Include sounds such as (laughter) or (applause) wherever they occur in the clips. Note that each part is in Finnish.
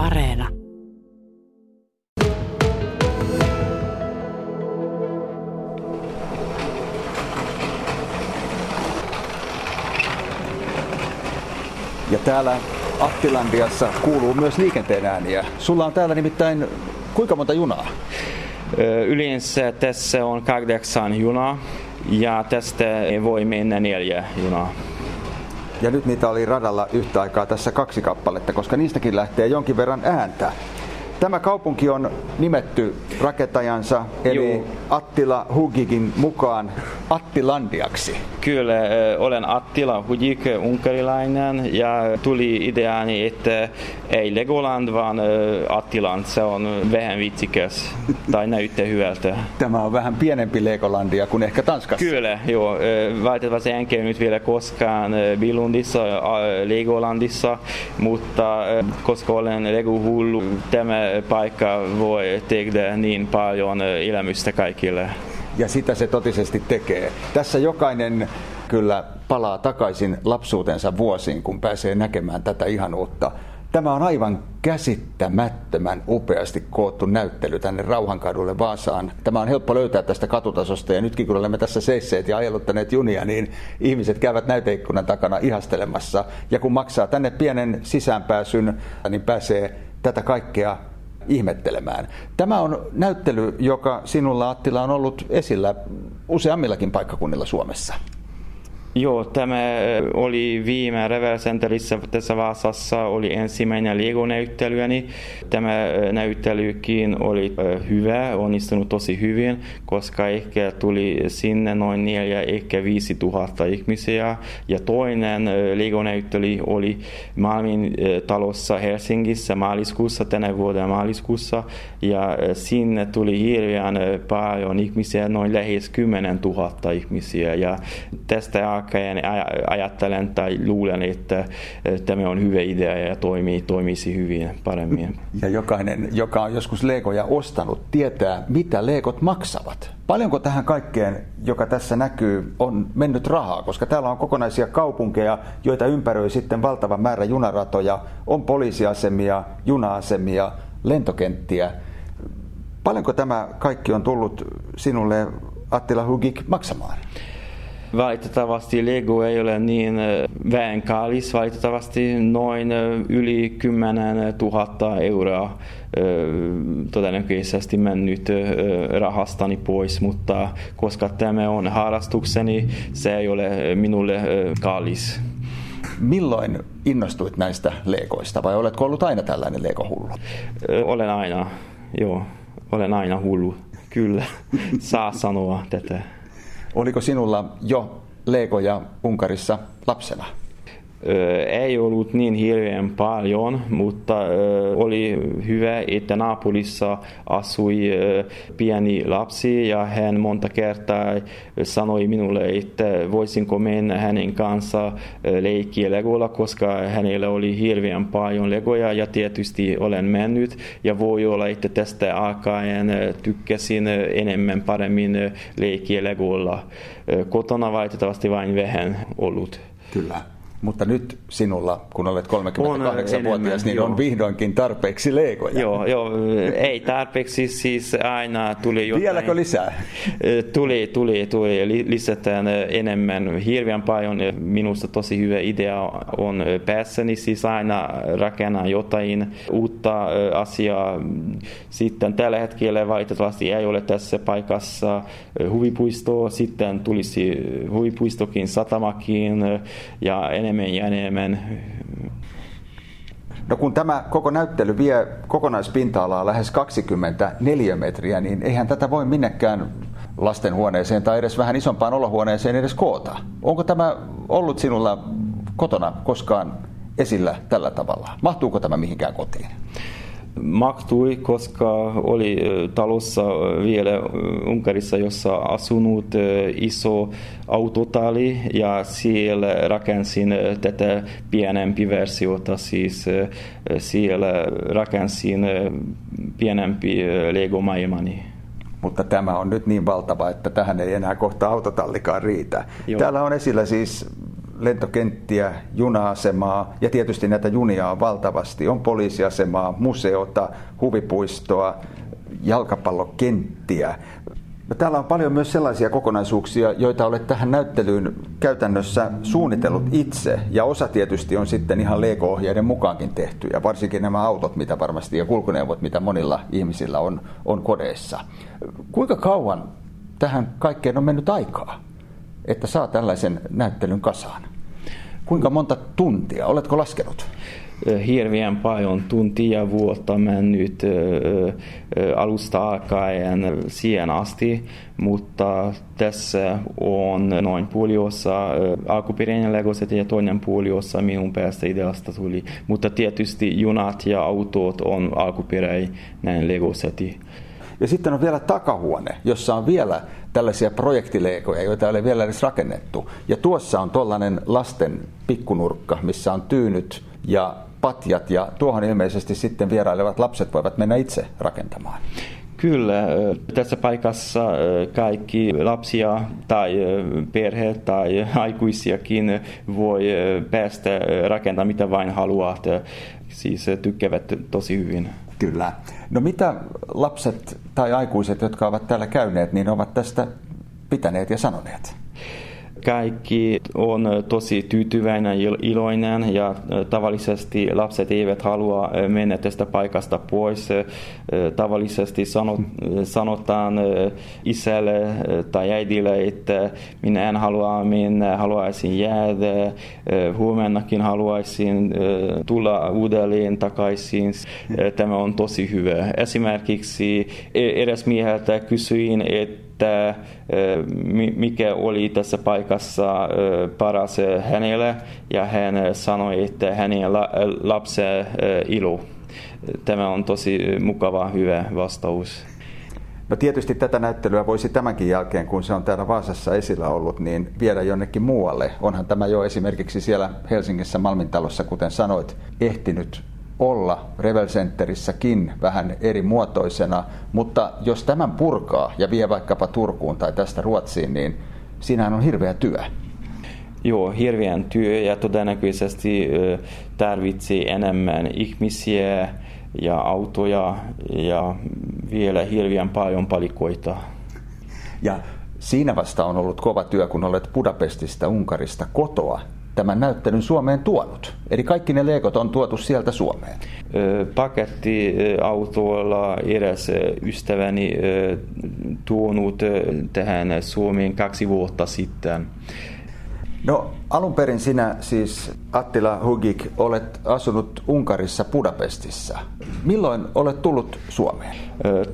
Areena. Ja täällä Attilandiassa kuuluu myös liikenteen ääniä. Sulla on täällä nimittäin kuinka monta junaa? Yleensä tässä on kahdeksan junaa ja tästä voi mennä neljä junaa. Ja nyt niitä oli radalla yhtä aikaa tässä kaksi kappaletta, koska niistäkin lähtee jonkin verran ääntä. Tämä kaupunki on nimetty rakentajansa, eli Joo. Attila Hugigin mukaan Attilandiaksi. Kyllä, olen Attila Hugik, unkarilainen, ja tuli ideani, että ei Legoland, vaan Attiland. Se on vähän vitsikäs, tai näyttää hyvältä. (laughs) Tämä on vähän pienempi Legolandia kuin ehkä Tanskassa. Kyllä, joo. Valitettavasti en käynyt vielä koskaan Bilundissa, Legolandissa, mutta koska olen Lego-hullu, tämä paikka voi tehdä niin paljon elämystä kaikille. Ja sitä se totisesti tekee. Tässä jokainen kyllä palaa takaisin lapsuutensa vuosiin, kun pääsee näkemään tätä ihanuutta. Tämä on aivan käsittämättömän upeasti koottu näyttely tänne Rauhankadulle Vaasaan. Tämä on helppo löytää tästä katutasosta ja nytkin kun olemme tässä seisseet ja ajeluttaneet junia, niin ihmiset käyvät näyteikkunan takana ihastelemassa. Ja kun maksaa tänne pienen sisäänpääsyn, niin pääsee tätä kaikkea ihmettelemään. Tämä on näyttely, joka sinulla Attila on ollut esillä useammillakin paikkakunnilla Suomessa. Joo, tämä oli viime Revel Centerissä tässä Vaasassa, oli ensimmäinen Lego-näyttelyäni. Tämä näyttelykin oli hyvä, onnistunut tosi hyvin, koska ehkä tuli sinne noin neljä, ehkä viisi tuhatta ihmisiä. Ja toinen Lego-näyttely oli Malmin talossa Helsingissä maaliskuussa, tänä vuoden maaliskuussa. Ja sinne tuli hirveän paljon ihmisiä, noin lähes 10 000 ihmisiä. Ja tästä alkaen ajattelen tai luulen, että tämä on hyvä idea ja toimii, toimisi hyvin paremmin. Ja jokainen, joka on joskus legoja ostanut, tietää, mitä legot maksavat. Paljonko tähän kaikkeen, joka tässä näkyy, on mennyt rahaa? Koska täällä on kokonaisia kaupunkeja, joita ympäröi sitten valtava määrä junaratoja, on poliisiasemia, juna-asemia, lentokenttiä. Paljonko tämä kaikki on tullut sinulle, Attila Hugik, maksamaan? Valitettavasti Lego ei ole niin vähän kallis, valitettavasti noin yli 10 000 euroa todennäköisesti mennyt rahastani pois, mutta koska tämä on harrastukseni, se ei ole minulle kallis. Milloin innostuit näistä legoista vai oletko ollut aina tällainen legohullu? Olen aina, joo, olen aina hullu, kyllä, (laughs) saa sanoa tätä. Oliko sinulla jo legoja Unkarissa lapsena? Ei ollut niin hirveän paljon, mutta oli hyvä, että naapurissa asui pieni lapsi ja hän monta kertaa sanoi minulle, että voisinko mennä hänen kanssa leikkiä legolla, koska hänellä oli hirveän paljon legoja ja tietysti olen mennyt ja voi olla, että tästä alkaen tykkäsin enemmän paremmin leikkiä legolla. Kotona valitettavasti vain vähän ollut. Kyllä. Mutta nyt sinulla, kun olet 38-vuotias, niin joo. on vihdoinkin tarpeeksi leikoja. Joo, joo, ei tarpeeksi, siis aina tuli jotain. Vieläkö lisää? Tuli, tuli, tuli. Lisätään enemmän, hirveän paljon. Minusta tosi hyvä idea on päässäni, siis aina rakennan jotain uutta asiaa. Sitten tällä hetkellä valitettavasti ei ole tässä paikassa huvipuisto, sitten tulisi huvipuistokin, satamakin ja enemmän enemmän ja enemmän. No kun tämä koko näyttely vie kokonaispinta-alaa lähes 24 metriä, niin eihän tätä voi minnekään lastenhuoneeseen tai edes vähän isompaan olohuoneeseen edes koota. Onko tämä ollut sinulla kotona koskaan esillä tällä tavalla? Mahtuuko tämä mihinkään kotiin? Mahtui, koska oli talossa vielä Unkarissa, jossa asunut iso autotali ja siellä rakensin tätä pienempi versiota, siis siellä rakensin pienempi Lego-maailmani. Mutta tämä on nyt niin valtava, että tähän ei enää kohta autotallikaan riitä. Joo. Täällä on esillä siis lentokenttiä, juna-asemaa ja tietysti näitä junia on valtavasti. On poliisiasemaa, museota, huvipuistoa, jalkapallokenttiä. Täällä on paljon myös sellaisia kokonaisuuksia, joita olet tähän näyttelyyn käytännössä suunnitellut itse. Ja osa tietysti on sitten ihan Lego-ohjeiden mukaankin tehty. Ja varsinkin nämä autot, mitä varmasti ja kulkuneuvot, mitä monilla ihmisillä on, on kodeissa. Kuinka kauan tähän kaikkeen on mennyt aikaa, että saa tällaisen näyttelyn kasaan? Kuinka monta tuntia? Oletko laskenut? hirveän paljon tuntia vuotta mennyt alusta alkaen siihen asti, mutta tässä on noin puoli osa alkuperäinen legoset ja toinen puoli osa minun päästä ideasta tuli. Mutta tietysti junat ja autot on alkuperäinen legoseti. Ja sitten on vielä takahuone, jossa on vielä tällaisia projektileikoja, joita ei ole vielä edes rakennettu. Ja tuossa on tuollainen lasten pikkunurkka, missä on tyynyt ja patjat ja tuohon ilmeisesti sitten vierailevat lapset voivat mennä itse rakentamaan. Kyllä, tässä paikassa kaikki lapsia tai perhe tai (laughs) aikuisiakin voi päästä rakentamaan mitä vain haluat. Siis tykkäävät tosi hyvin. Kyllä. No mitä lapset tai aikuiset, jotka ovat täällä käyneet, niin ovat tästä pitäneet ja sanoneet? Kaikki on tosi tyytyväinen ja iloinen ja tavallisesti lapset eivät halua mennä tästä paikasta pois. Tavallisesti sanotaan isälle tai äidille, että minä en halua mennä, haluaisin jäädä, huomennakin haluaisin tulla uudelleen takaisin. Tämä on tosi hyvä. Esimerkiksi e-, eräs mieheltä kysyin, että että mikä oli tässä paikassa paras hänelle ja hän sanoi, että hänen lapsen ilo. Tämä on tosi mukava, hyvä vastaus. No tietysti tätä näyttelyä voisi tämänkin jälkeen, kun se on täällä Vaasassa esillä ollut, niin viedä jonnekin muualle. Onhan tämä jo esimerkiksi siellä Helsingissä Malmintalossa, kuten sanoit, ehtinyt olla Revel Centerissäkin vähän eri muotoisena, mutta jos tämän purkaa ja vie vaikkapa Turkuun tai tästä Ruotsiin, niin siinähän on hirveä työ. Joo, hirveän työ ja todennäköisesti tarvitsee enemmän ihmisiä ja autoja ja vielä hirveän paljon palikoita. Ja siinä vasta on ollut kova työ, kun olet Budapestista, Unkarista kotoa tämän näyttelyn Suomeen tuonut? Eli kaikki ne leikot on tuotu sieltä Suomeen. Pakettiautoilla eräs ystäväni tuonut tähän Suomeen kaksi vuotta sitten. No alun perin sinä siis Attila Hugik olet asunut Unkarissa Budapestissa. Milloin olet tullut Suomeen?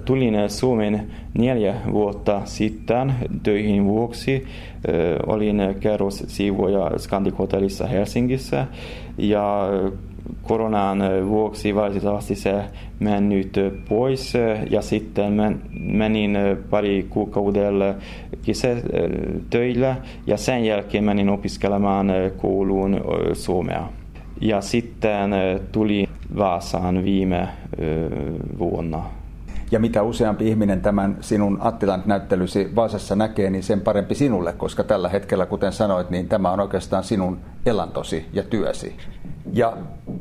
Tulin Suomeen neljä vuotta sitten töihin vuoksi. Olin kerrossiivoja Scandic Hotellissa Helsingissä ja koronan vuoksi valitettavasti se mennyt pois ja sitten menin pari kuukaudella kesätöillä ja sen jälkeen menin opiskelemaan kouluun Suomea. Ja sitten tuli Vaasaan viime vuonna. Ja mitä useampi ihminen tämän sinun Attilan näyttelysi Vaasassa näkee, niin sen parempi sinulle, koska tällä hetkellä, kuten sanoit, niin tämä on oikeastaan sinun elantosi ja työsi. Ja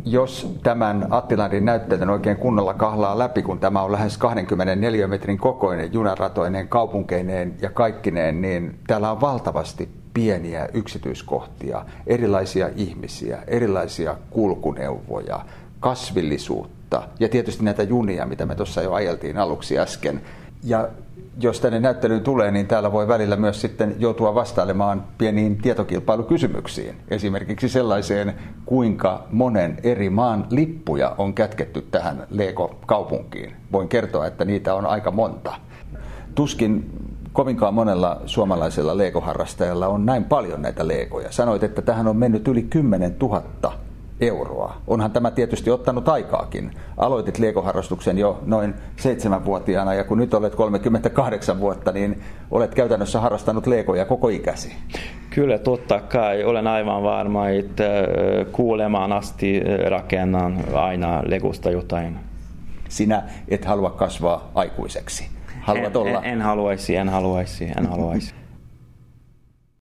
jos tämän Attilandin näyttelyn oikein kunnolla kahlaa läpi, kun tämä on lähes 24 metrin kokoinen junaratoinen kaupunkeineen ja kaikkineen, niin täällä on valtavasti pieniä yksityiskohtia, erilaisia ihmisiä, erilaisia kulkuneuvoja, kasvillisuutta ja tietysti näitä junia, mitä me tuossa jo ajeltiin aluksi äsken. Ja jos tänne näyttelyyn tulee, niin täällä voi välillä myös sitten joutua vastailemaan pieniin tietokilpailukysymyksiin. Esimerkiksi sellaiseen, kuinka monen eri maan lippuja on kätketty tähän Lego-kaupunkiin. Voin kertoa, että niitä on aika monta. Tuskin kovinkaan monella suomalaisella Lego-harrastajalla on näin paljon näitä Legoja. Sanoit, että tähän on mennyt yli 10 000 euroa. Onhan tämä tietysti ottanut aikaakin. Aloitit liekoharrastuksen jo noin seitsemänvuotiaana ja kun nyt olet 38 vuotta, niin olet käytännössä harrastanut leikoja koko ikäsi. Kyllä totta kai. Olen aivan varma, että kuulemaan asti rakennan aina legosta jotain. Sinä et halua kasvaa aikuiseksi. Haluat en, olla... En, en haluaisi, en haluaisi, en haluaisi. (laughs)